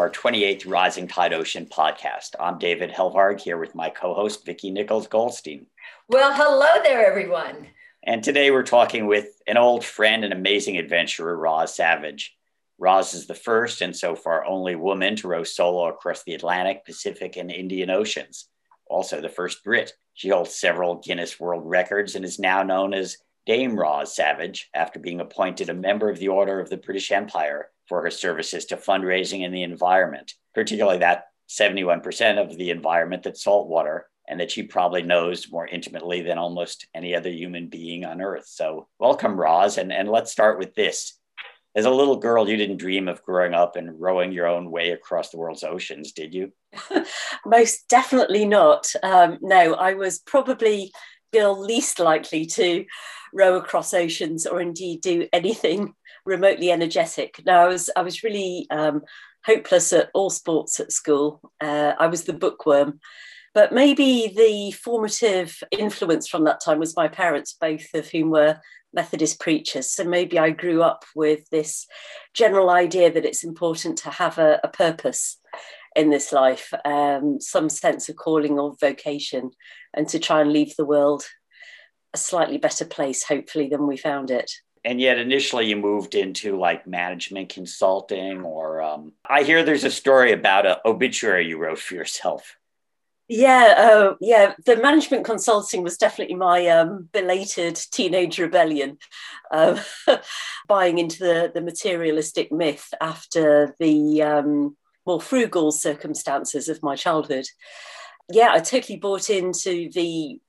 Our 28th Rising Tide Ocean podcast. I'm David Helvarg here with my co host, Vicki Nichols Goldstein. Well, hello there, everyone. And today we're talking with an old friend and amazing adventurer, Roz Savage. Roz is the first and so far only woman to row solo across the Atlantic, Pacific, and Indian Oceans. Also, the first Brit. She holds several Guinness World Records and is now known as Dame Roz Savage after being appointed a member of the Order of the British Empire for her services to fundraising and the environment, particularly that 71% of the environment that's saltwater and that she probably knows more intimately than almost any other human being on earth. So, welcome, Roz. And, and let's start with this. As a little girl, you didn't dream of growing up and rowing your own way across the world's oceans, did you? Most definitely not. Um, no, I was probably girl least likely to row across oceans or indeed do anything remotely energetic. Now I was I was really um, hopeless at all sports at school. Uh, I was the bookworm. But maybe the formative influence from that time was my parents, both of whom were Methodist preachers. So maybe I grew up with this general idea that it's important to have a, a purpose in this life, um, some sense of calling or vocation, and to try and leave the world a slightly better place, hopefully, than we found it and yet initially you moved into like management consulting or um, i hear there's a story about an obituary you wrote for yourself. Yeah uh, yeah the management consulting was definitely my um, belated teenage rebellion uh, buying into the, the materialistic myth after the um, more frugal circumstances of my childhood. Yeah i totally bought into the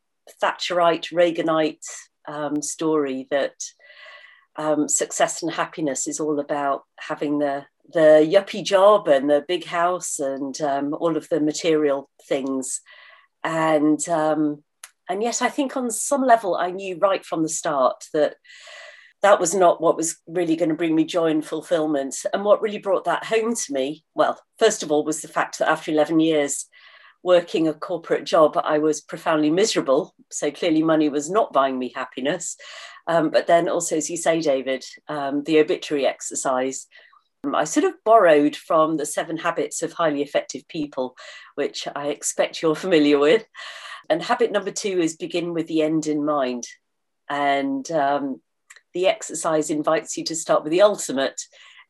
thatcherite reaganite um, story that um, success and happiness is all about having the the yuppie job and the big house and um, all of the material things, and um, and yet I think on some level I knew right from the start that that was not what was really going to bring me joy and fulfillment. And what really brought that home to me, well, first of all, was the fact that after 11 years working a corporate job, I was profoundly miserable. So clearly, money was not buying me happiness. Um, but then also, as you say, David, um, the obituary exercise. Um, I sort of borrowed from the seven habits of highly effective people, which I expect you're familiar with. And habit number two is begin with the end in mind. And um, the exercise invites you to start with the ultimate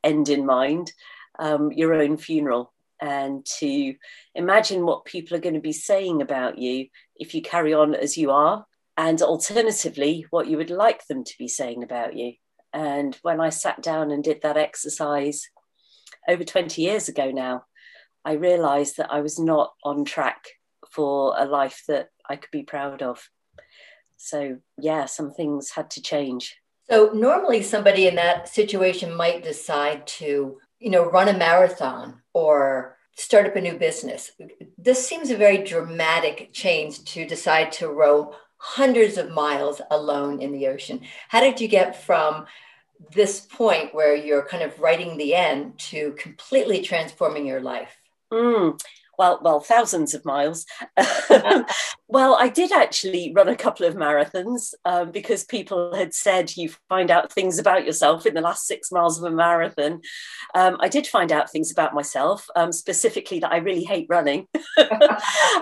end in mind, um, your own funeral, and to imagine what people are going to be saying about you if you carry on as you are and alternatively, what you would like them to be saying about you. And when I sat down and did that exercise over 20 years ago now, I realized that I was not on track for a life that I could be proud of. So, yeah, some things had to change. So, normally somebody in that situation might decide to, you know, run a marathon or start up a new business. This seems a very dramatic change to decide to row hundreds of miles alone in the ocean. How did you get from this point where you're kind of writing the end to completely transforming your life? Mm well, well, thousands of miles. well, I did actually run a couple of marathons um, because people had said you find out things about yourself in the last six miles of a marathon. Um, I did find out things about myself, um, specifically that I really hate running.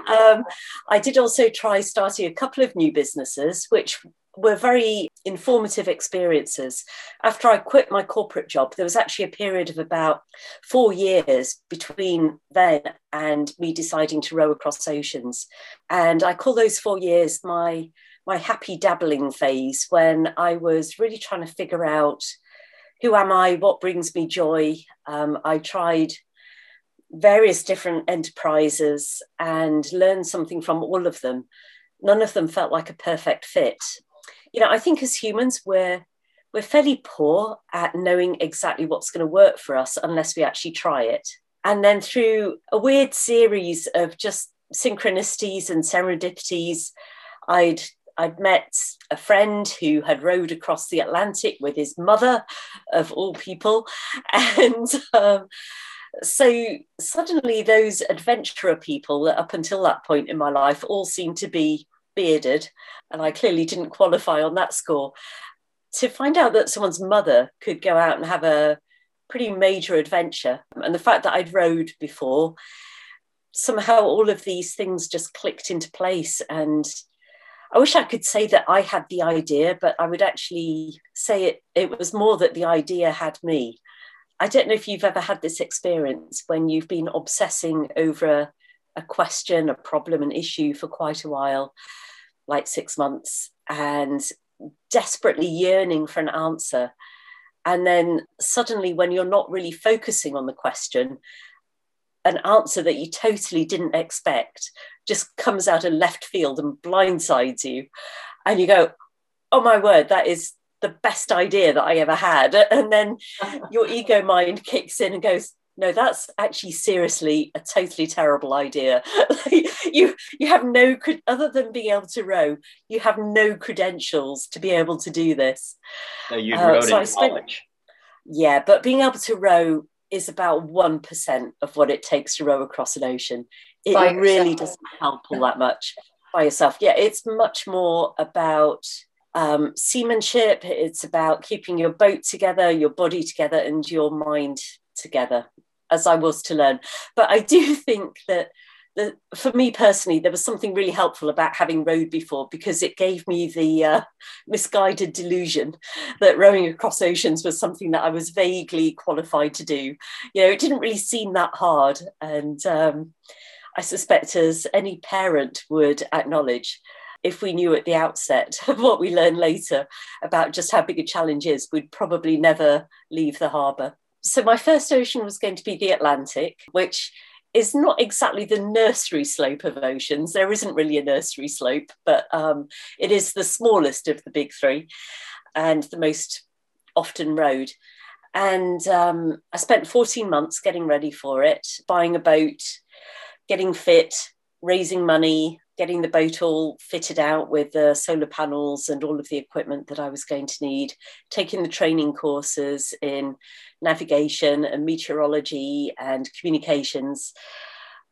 Um, I did also try starting a couple of new businesses, which were very informative experiences. After I quit my corporate job, there was actually a period of about four years between then and me deciding to row across oceans. And I call those four years my my happy dabbling phase when I was really trying to figure out who am I, what brings me joy. Um, I tried various different enterprises and learned something from all of them. None of them felt like a perfect fit you know, I think as humans, we're we're fairly poor at knowing exactly what's going to work for us unless we actually try it. And then through a weird series of just synchronicities and serendipities, I'd I'd met a friend who had rowed across the Atlantic with his mother, of all people, and um, so suddenly those adventurer people that up until that point in my life all seemed to be bearded, and I clearly didn't qualify on that score. To find out that someone's mother could go out and have a pretty major adventure. And the fact that I'd rowed before, somehow all of these things just clicked into place. And I wish I could say that I had the idea, but I would actually say it, it was more that the idea had me. I don't know if you've ever had this experience when you've been obsessing over a, a question, a problem, an issue for quite a while, like six months, and desperately yearning for an answer. And then suddenly, when you're not really focusing on the question, an answer that you totally didn't expect just comes out of left field and blindsides you. And you go, oh my word, that is the best idea that I ever had. And then your ego mind kicks in and goes, no, that's actually seriously a totally terrible idea. you you have no other than being able to row, you have no credentials to be able to do this. No, you uh, rowed so in spent, college. Yeah, but being able to row is about one percent of what it takes to row across an ocean. It really doesn't help all that much by yourself. Yeah, it's much more about um, seamanship. It's about keeping your boat together, your body together, and your mind together as I was to learn. But I do think that the, for me personally, there was something really helpful about having rowed before because it gave me the uh, misguided delusion that rowing across oceans was something that I was vaguely qualified to do. You know, it didn't really seem that hard. And um, I suspect, as any parent would acknowledge, if we knew at the outset what we learn later about just how big a challenge is, we'd probably never leave the harbour so my first ocean was going to be the Atlantic, which is not exactly the nursery slope of oceans. There isn't really a nursery slope, but um, it is the smallest of the big three and the most often rowed. And um, I spent 14 months getting ready for it, buying a boat, getting fit, raising money, getting the boat all fitted out with the solar panels and all of the equipment that I was going to need, taking the training courses in navigation and meteorology and communications.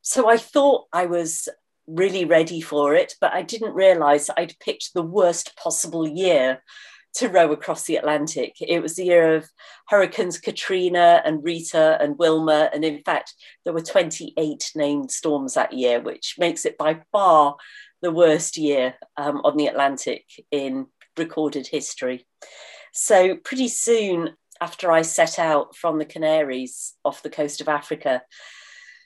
So I thought I was really ready for it, but I didn't realize I'd picked the worst possible year to row across the Atlantic. It was the year of Hurricanes Katrina and Rita and Wilma. And in fact, there were 28 named storms that year, which makes it by far the worst year um, on the Atlantic in recorded history. So, pretty soon after I set out from the Canaries off the coast of Africa,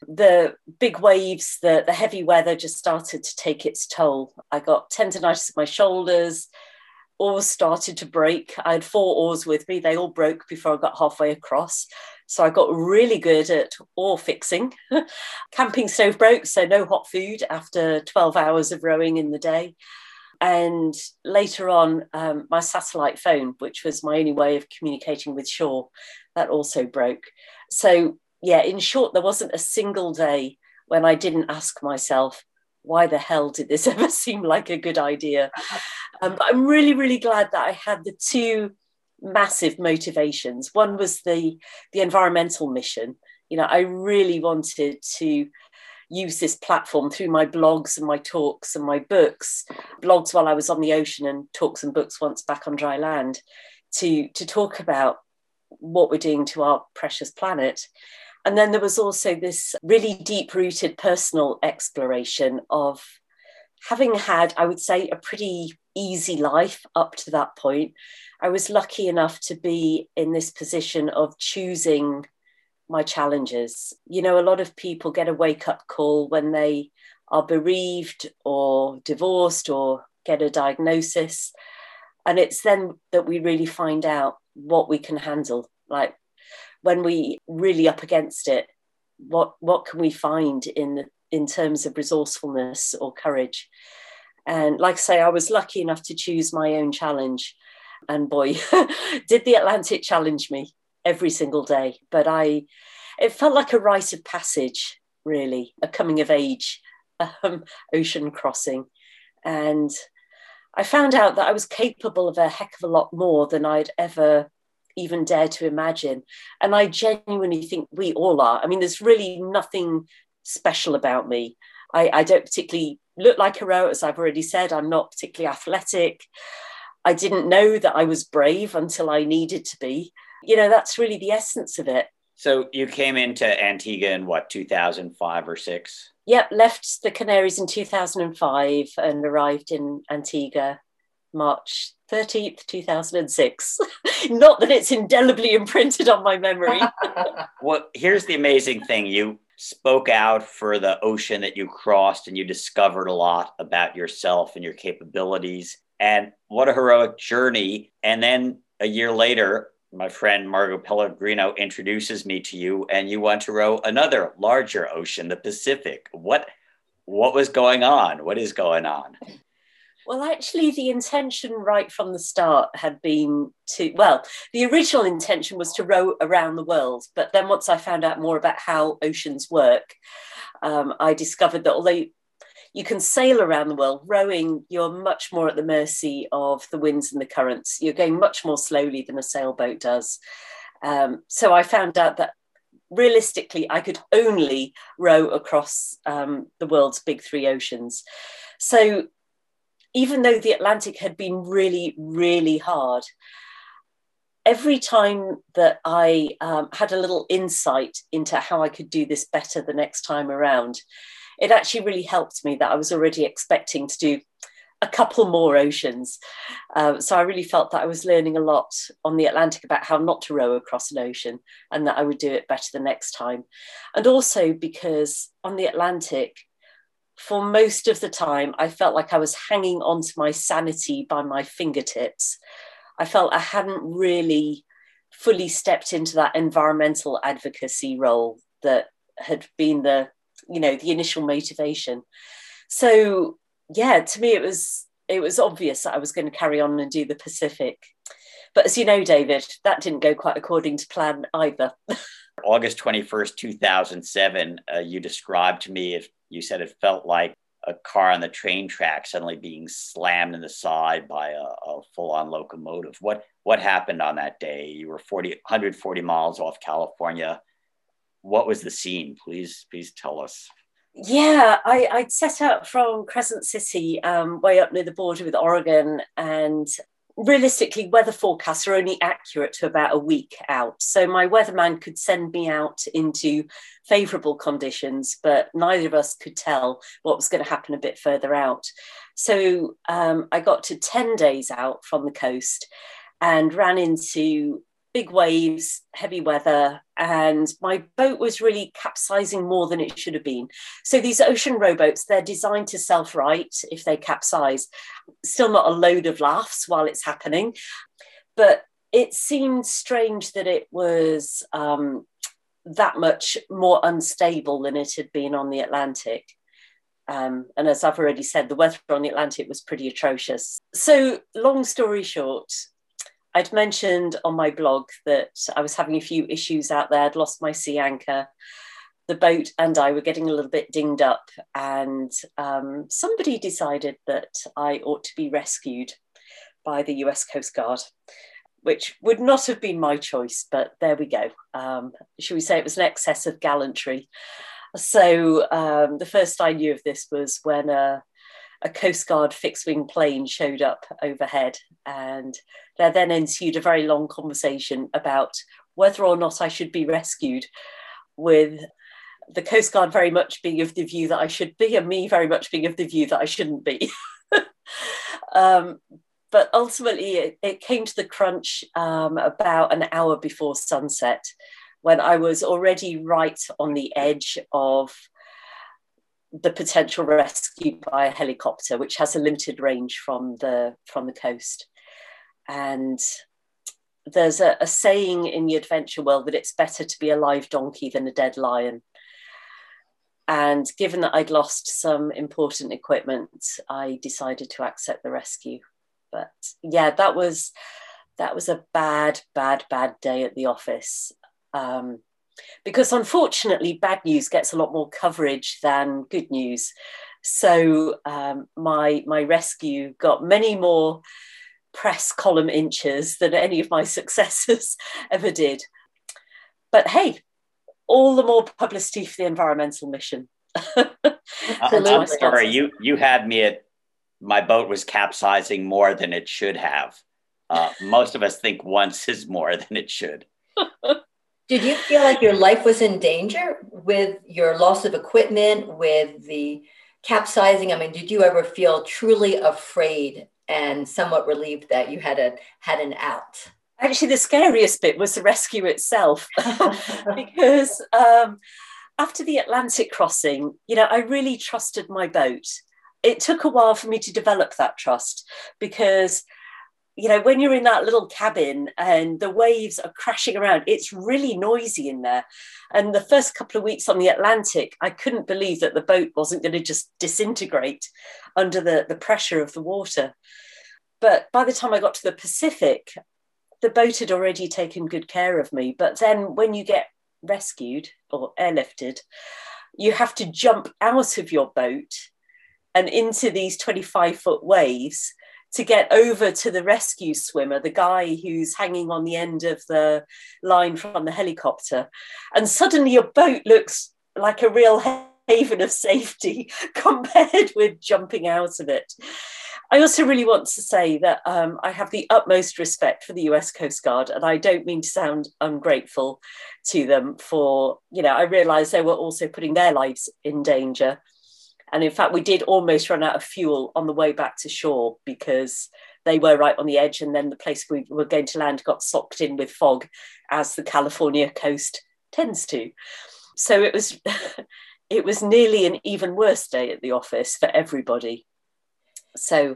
the big waves, the, the heavy weather just started to take its toll. I got tendonitis in my shoulders, oars started to break. I had four oars with me. They all broke before I got halfway across. So I got really good at oar fixing. Camping stove broke, so no hot food after 12 hours of rowing in the day. And later on, um, my satellite phone, which was my only way of communicating with shore, that also broke. So, yeah, in short, there wasn't a single day when I didn't ask myself, why the hell did this ever seem like a good idea? Um, but I'm really, really glad that I had the two massive motivations. One was the the environmental mission. You know, I really wanted to use this platform through my blogs and my talks and my books, blogs while I was on the ocean and talks and books once back on dry land, to to talk about what we're doing to our precious planet. And then there was also this really deep rooted personal exploration of having had, I would say, a pretty easy life up to that point. I was lucky enough to be in this position of choosing my challenges. You know, a lot of people get a wake up call when they are bereaved or divorced or get a diagnosis. And it's then that we really find out what we can handle. Like when we really up against it, what what can we find in in terms of resourcefulness or courage? And like I say, I was lucky enough to choose my own challenge. And boy, did the Atlantic challenge me every single day. But I, it felt like a rite of passage, really, a coming of age um, ocean crossing. And I found out that I was capable of a heck of a lot more than I'd ever even dared to imagine. And I genuinely think we all are. I mean, there's really nothing special about me. I, I don't particularly look like a row, as I've already said. I'm not particularly athletic. I didn't know that I was brave until I needed to be. You know, that's really the essence of it. So you came into Antigua in what, 2005 or six? Yep, left the Canaries in 2005 and arrived in Antigua March 13th, 2006. Not that it's indelibly imprinted on my memory. well, here's the amazing thing you spoke out for the ocean that you crossed and you discovered a lot about yourself and your capabilities. And what a heroic journey. And then a year later, my friend Margot Pellegrino introduces me to you, and you want to row another larger ocean, the Pacific. What what was going on? What is going on? Well, actually, the intention right from the start had been to, well, the original intention was to row around the world. But then once I found out more about how oceans work, um, I discovered that although you can sail around the world, rowing, you're much more at the mercy of the winds and the currents. You're going much more slowly than a sailboat does. Um, so I found out that realistically, I could only row across um, the world's big three oceans. So even though the Atlantic had been really, really hard, every time that I um, had a little insight into how I could do this better the next time around, it actually really helped me that I was already expecting to do a couple more oceans. Um, so I really felt that I was learning a lot on the Atlantic about how not to row across an ocean and that I would do it better the next time. And also because on the Atlantic, for most of the time, I felt like I was hanging onto my sanity by my fingertips. I felt I hadn't really fully stepped into that environmental advocacy role that had been the, you know, the initial motivation. So yeah, to me it was it was obvious that I was going to carry on and do the Pacific. But as you know, David, that didn't go quite according to plan either. August 21st, 2007, uh, you described to me you said it felt like a car on the train track suddenly being slammed in the side by a, a full-on locomotive. What what happened on that day? You were 40, 140 miles off California. What was the scene? Please, please tell us. Yeah, I, I'd set out from Crescent City, um, way up near the border with Oregon, and realistically, weather forecasts are only accurate to about a week out. So my weatherman could send me out into favourable conditions, but neither of us could tell what was going to happen a bit further out. So um, I got to 10 days out from the coast and ran into big waves, heavy weather, and my boat was really capsizing more than it should have been. So these ocean rowboats, they're designed to self-right if they capsize. Still not a load of laughs while it's happening, but it seemed strange that it was um, that much more unstable than it had been on the Atlantic. Um, and as I've already said, the weather on the Atlantic was pretty atrocious. So, long story short, I'd mentioned on my blog that I was having a few issues out there. I'd lost my sea anchor. The boat and I were getting a little bit dinged up, and um, somebody decided that I ought to be rescued by the US Coast Guard, which would not have been my choice, but there we go. Um, should we say it was an excess of gallantry? So um, the first I knew of this was when a, a Coast Guard fixed wing plane showed up overhead and there then ensued a very long conversation about whether or not I should be rescued, with the Coast Guard very much being of the view that I should be, and me very much being of the view that I shouldn't be. um, but ultimately, it, it, came to the crunch um, about an hour before sunset when I was already right on the edge of the potential rescue by a helicopter, which has a limited range from the from the coast. And there's a, a, saying in the adventure world that it's better to be a live donkey than a dead lion. And given that I'd lost some important equipment, I decided to accept the rescue. But yeah, that was that was a bad, bad, bad day at the office. Um, because unfortunately, bad news gets a lot more coverage than good news. So um, my my rescue got many more press column inches than any of my successors ever did. But hey, all the more publicity for the environmental mission. I'm sorry, you you had me at my boat was capsizing more than it should have. Uh, most of us think once is more than it should. Did you feel like your life was in danger with your loss of equipment, with the capsizing? I mean, did you ever feel truly afraid and somewhat relieved that you had a had an out? Actually, the scariest bit was the rescue itself, because um, after the Atlantic crossing, you know, I really trusted my boat. It took a while for me to develop that trust because you know, when you're in that little cabin and the waves are crashing around, it's really noisy in there. And the first couple of weeks on the Atlantic, I couldn't believe that the boat wasn't going to just disintegrate under the, the pressure of the water. But by the time I got to the Pacific, the boat had already taken good care of me. But then when you get rescued or airlifted, you have to jump out of your boat and into these 25 foot waves to get over to the rescue swimmer, the guy who's hanging on the end of the line from the helicopter. And suddenly your boat looks like a real haven of safety compared with jumping out of it. I also really want to say that um, I have the utmost respect for the US Coast Guard, and I don't mean to sound ungrateful to them for, you know, I realize they were also putting their lives in danger. And in fact, we did almost run out of fuel on the way back to shore because they were right on the edge. And then the place we were going to land got socked in with fog, as the California coast tends to. So it was. it was nearly an even worse day at the office for everybody. So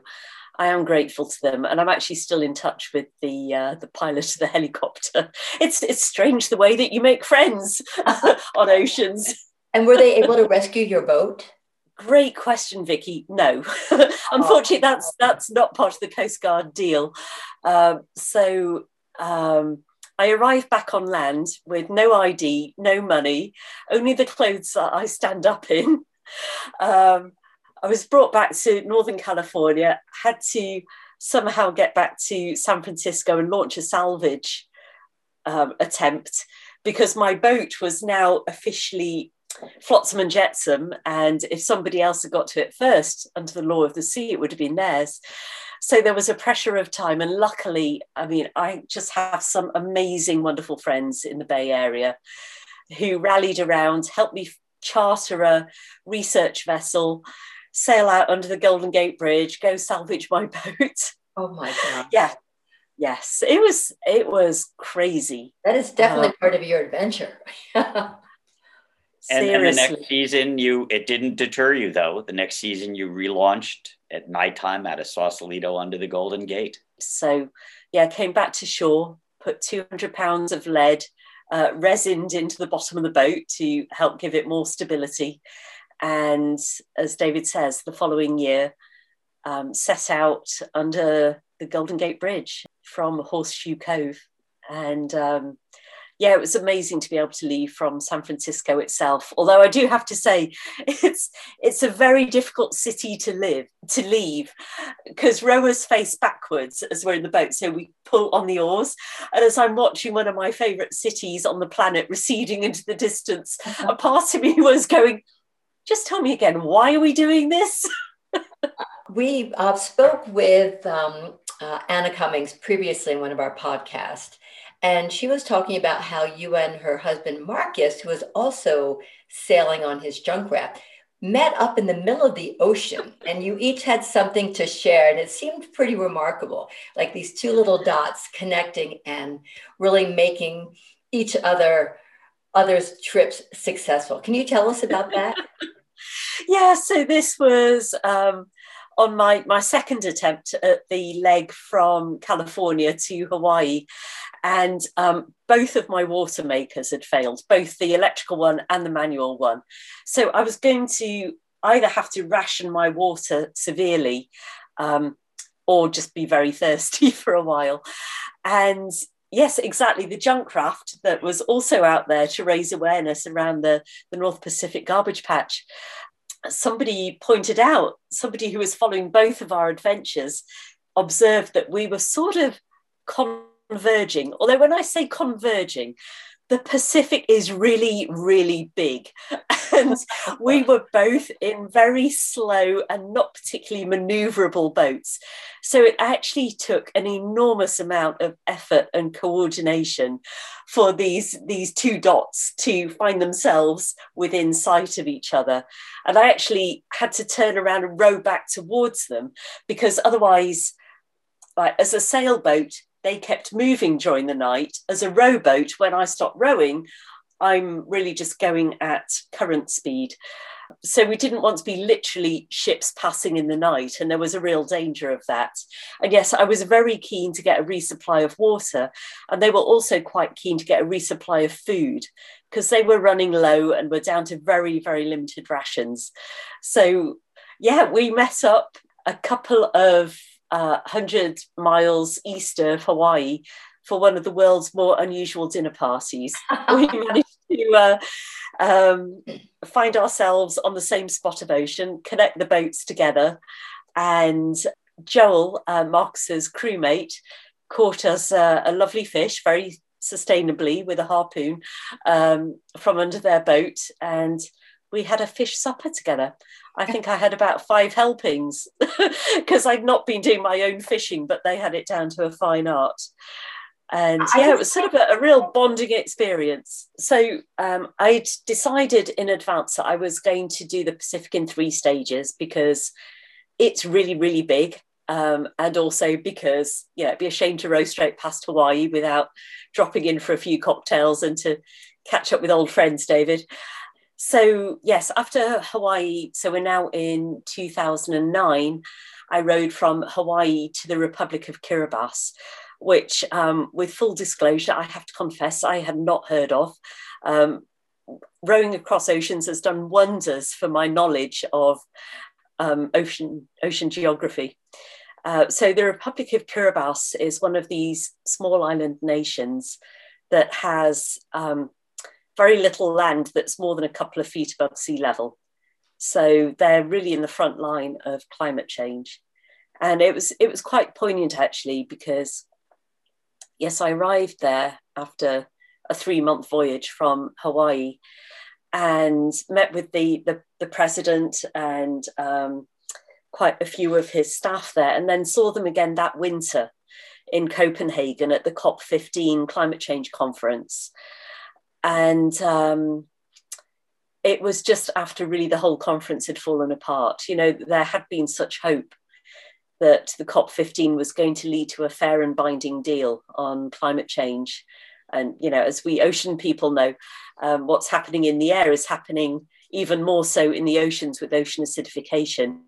I am grateful to them, and I'm actually still in touch with the uh, the pilot of the helicopter. It's it's strange the way that you make friends on oceans. And were they able to rescue your boat? Great question, Vicki. No, unfortunately, that's that's not part of the Coast Guard deal. Um, so um, I arrived back on land with no ID, no money, only the clothes that I stand up in. Um, I was brought back to Northern California, had to somehow get back to San Francisco and launch a salvage um, attempt because my boat was now officially flotsam and jetsam. And if somebody else had got to it first, under the law of the sea, it would have been theirs. So there was a pressure of time. And luckily, I mean, I just have some amazing, wonderful friends in the Bay Area who rallied around, helped me charter a research vessel, sail out under the Golden Gate Bridge, go salvage my boat. Oh my God. yeah. Yes, it was it was crazy. That is definitely uh, part of your adventure. And, and, the next season, you it didn't deter you though. The next season, you relaunched at nighttime out of Sausalito under the Golden Gate. So, yeah, came back to shore, put 200 pounds of lead uh, resined into the bottom of the boat to help give it more stability. And as David says, the following year, um, set out under the Golden Gate Bridge from Horseshoe Cove. And um, yeah, it was amazing to be able to leave from San Francisco itself. Although I do have to say, it's it's a very difficult city to live to leave because rowers face backwards as we're in the boat, so we pull on the oars. And as I'm watching one of my favourite cities on the planet receding into the distance, uh-huh. a part of me was going, "Just tell me again, why are we doing this?" we uh, spoke with um, uh, Anna Cummins previously in one of our podcasts and she was talking about how you and her husband, Marcus, who was also sailing on his junk raft, met up in the middle of the ocean and you each had something to share. And it seemed pretty remarkable, like these two little dots connecting and really making each other others' trips successful. Can you tell us about that? yeah, so this was um, on my, my second attempt at the leg from California to Hawaii. And um, both of my water makers had failed, both the electrical one and the manual one. So I was going to either have to ration my water severely um, or just be very thirsty for a while. And yes, exactly. The junk raft that was also out there to raise awareness around the, the North Pacific garbage patch somebody pointed out, somebody who was following both of our adventures, observed that we were sort of converging. Although, when I say converging, the Pacific is really, really big. And we were both in very slow and not particularly maneuverable boats. So it actually took an enormous amount of effort and coordination for these, these two dots to find themselves within sight of each other. And I actually had to turn around and row back towards them because otherwise, like as a sailboat, they kept moving during the night. As a rowboat, when I stopped rowing, I'm really just going at current speed. So we didn't want to be literally ships passing in the night, and there was a real danger of that. And yes, I was very keen to get a resupply of water, and they were also quite keen to get a resupply of food because they were running low and were down to very, very limited rations. So yeah, we met up a couple of uh, 100 miles east of Hawaii for one of the world's more unusual dinner parties. we managed to uh, um, find ourselves on the same spot of ocean, connect the boats together, and Joel, uh, Marcus's crewmate, caught us uh, a lovely fish very sustainably with a harpoon um, from under their boat, and we had a fish supper together. I think I had about five helpings because I'd not been doing my own fishing, but they had it down to a fine art. And yeah, it was sort of a, a real bonding experience. So um, I'd decided in advance that I was going to do the Pacific in three stages because it's really, really big. Um, and also because yeah, it'd be a shame to row straight past Hawaii without dropping in for a few cocktails and to catch up with old friends, David. So, yes, after Hawaii, so we're now in 2009, I rowed from Hawaii to the Republic of Kiribati, which, um, with full disclosure, I have to confess I had not heard of. Um, rowing across oceans has done wonders for my knowledge of um, ocean, ocean geography. Uh, so, the Republic of Kiribati is one of these small island nations that has um, very little land that's more than a couple of feet above sea level. So they're really in the front line of climate change. And it was it was quite poignant actually because yes, I arrived there after a three month voyage from Hawaii and met with the the, the president and um, quite a few of his staff there, and then saw them again that winter in Copenhagen at the COP15 climate change conference and um, it was just after really the whole conference had fallen apart. You know, there had been such hope that the COP15 was going to lead to a fair and binding deal on climate change. And, you know, as we ocean people know, um, what's happening in the air is happening even more so in the oceans with ocean acidification,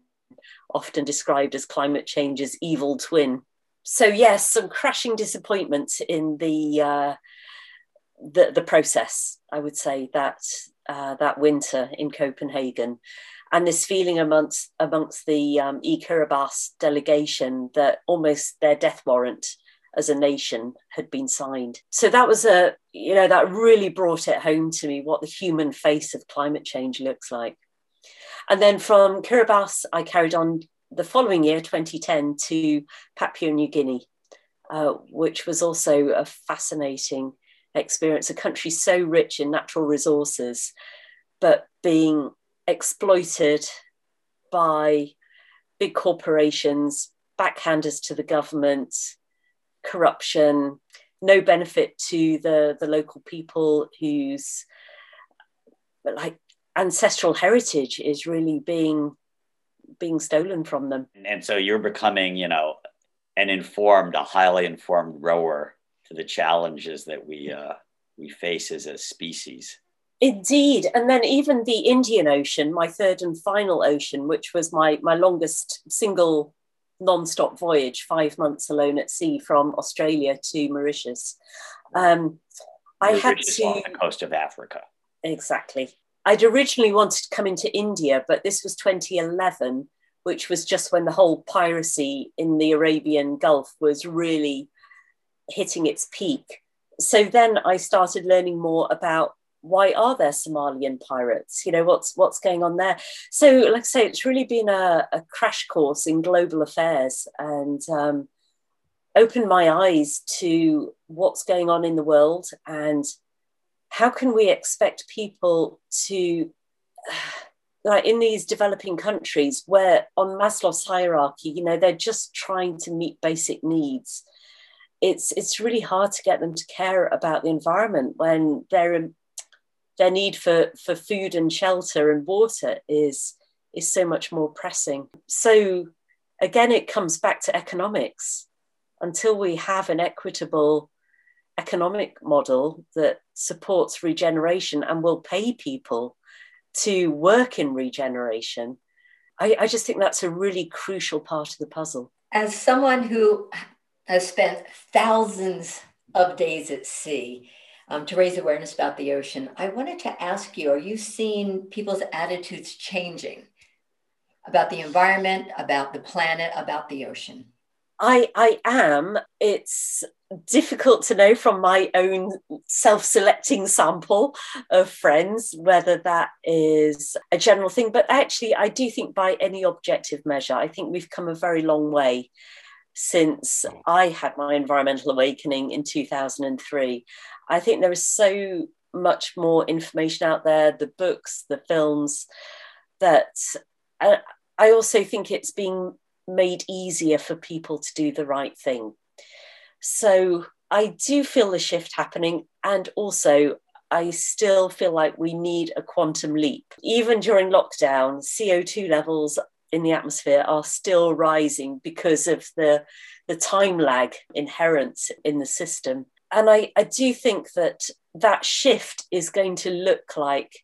often described as climate change's evil twin. So, yes, some crashing disappointments in the uh, the, the process, I would say, that uh, that winter in Copenhagen. And this feeling amongst amongst the um, I-Kiribati delegation that almost their death warrant as a nation had been signed. So that was a, you know, that really brought it home to me what the human face of climate change looks like. And then from Kiribati, I carried on the following year, 2010, to Papua New Guinea, uh, which was also a fascinating experience, a country so rich in natural resources, but being exploited by big corporations, backhanders to the government, corruption, no benefit to the, the local people whose like ancestral heritage is really being being stolen from them. And so you're becoming, you know, an informed, a highly informed rower to the challenges that we uh, we face as a species. Indeed, and then even the Indian Ocean, my third and final ocean, which was my my longest single non-stop voyage, five months alone at sea from Australia to Mauritius. Um, I had to on the coast of Africa. Exactly. I'd originally wanted to come into India, but this was 2011, which was just when the whole piracy in the Arabian Gulf was really hitting its peak. So then I started learning more about why are there Somalian pirates? You know, what's what's going on there? So, like I say, it's really been a, a crash course in global affairs and um, opened my eyes to what's going on in the world and how can we expect people to like in these developing countries where on Maslow's hierarchy, you know, they're just trying to meet basic needs. It's it's really hard to get them to care about the environment when their their need for, for food and shelter and water is is so much more pressing. So again, it comes back to economics. Until we have an equitable economic model that supports regeneration and will pay people to work in regeneration, I, I just think that's a really crucial part of the puzzle. As someone who has spent thousands of days at sea um, to raise awareness about the ocean, I wanted to ask you are you seeing people's attitudes changing about the environment, about the planet, about the ocean? I, I am. It's difficult to know from my own self selecting sample of friends whether that is a general thing. But actually, I do think by any objective measure, I think we've come a very long way since I had my environmental awakening in 2003. I think there is so much more information out there the books, the films that. Uh, I also think it's being made easier for people to do the right thing. So I do feel the shift happening. And also, I still feel like we need a quantum leap. Even during lockdown, CO2 levels in the atmosphere are still rising because of the, the time lag inherent in the system. And I, I do think that that shift is going to look like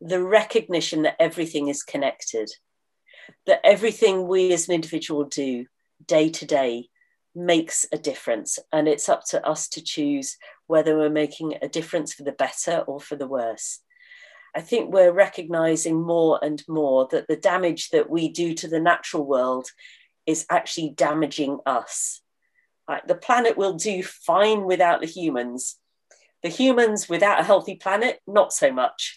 the recognition that everything is connected that everything we as an individual do day to day makes a difference. And it's up to us to choose whether we're making a difference for the better or for the worse. I think we're recognizing more and more that the damage that we do to the natural world is actually damaging us. Like the planet will do fine without the humans. The humans without a healthy planet, not so much.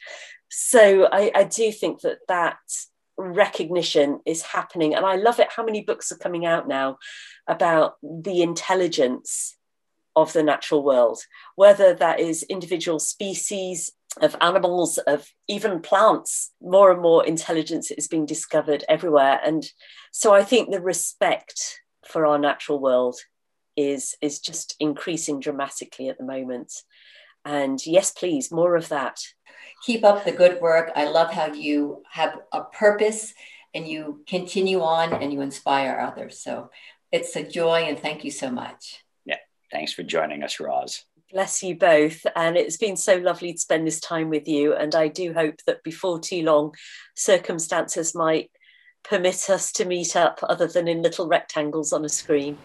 So I, I do think that that recognition is happening. And I love it how many books are coming out now about the intelligence of the natural world, whether that is individual species of animals, of even plants. More and more intelligence is being discovered everywhere. And so I think the respect for our natural world is, is just increasing dramatically at the moment. And yes, please, more of that. Keep up the good work. I love how you have a purpose and you continue on and you inspire others. So it's a joy and thank you so much. Yeah. Thanks for joining us, Roz. Bless you both. And it's been so lovely to spend this time with you. And I do hope that before too long, circumstances might permit us to meet up other than in little rectangles on a screen.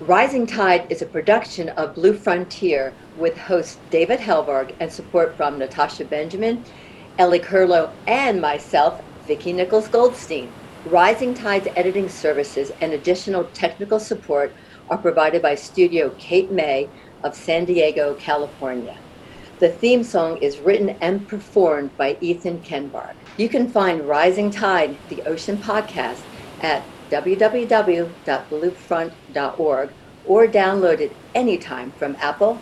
Rising Tide is a production of Blue Frontier with host David Helvarg and support from Natasha Benjamin, Ellie Curlow, and myself, Vicki Nichols Goldstein. Rising Tide's editing services and additional technical support are provided by Studio Cape May of San Diego, California. The theme song is written and performed by Ethan Kenbark. You can find Rising Tide, the Ocean Podcast, at www.bluefront.org or download it anytime from Apple,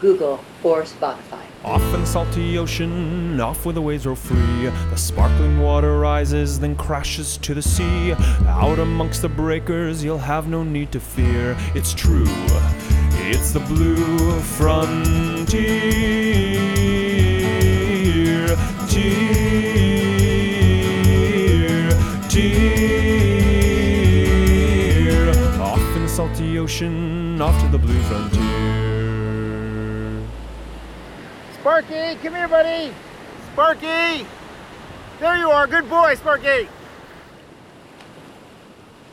Google, or Spotify. Off in the salty ocean, off where the waves roll free. The sparkling water rises, then crashes to the sea. Out amongst the breakers, you'll have no need to fear. It's true, it's the blue frontier. Tough in the salty ocean off to the blue frontier. Sparky, come here, buddy. Sparky! There you are, good boy, Sparky.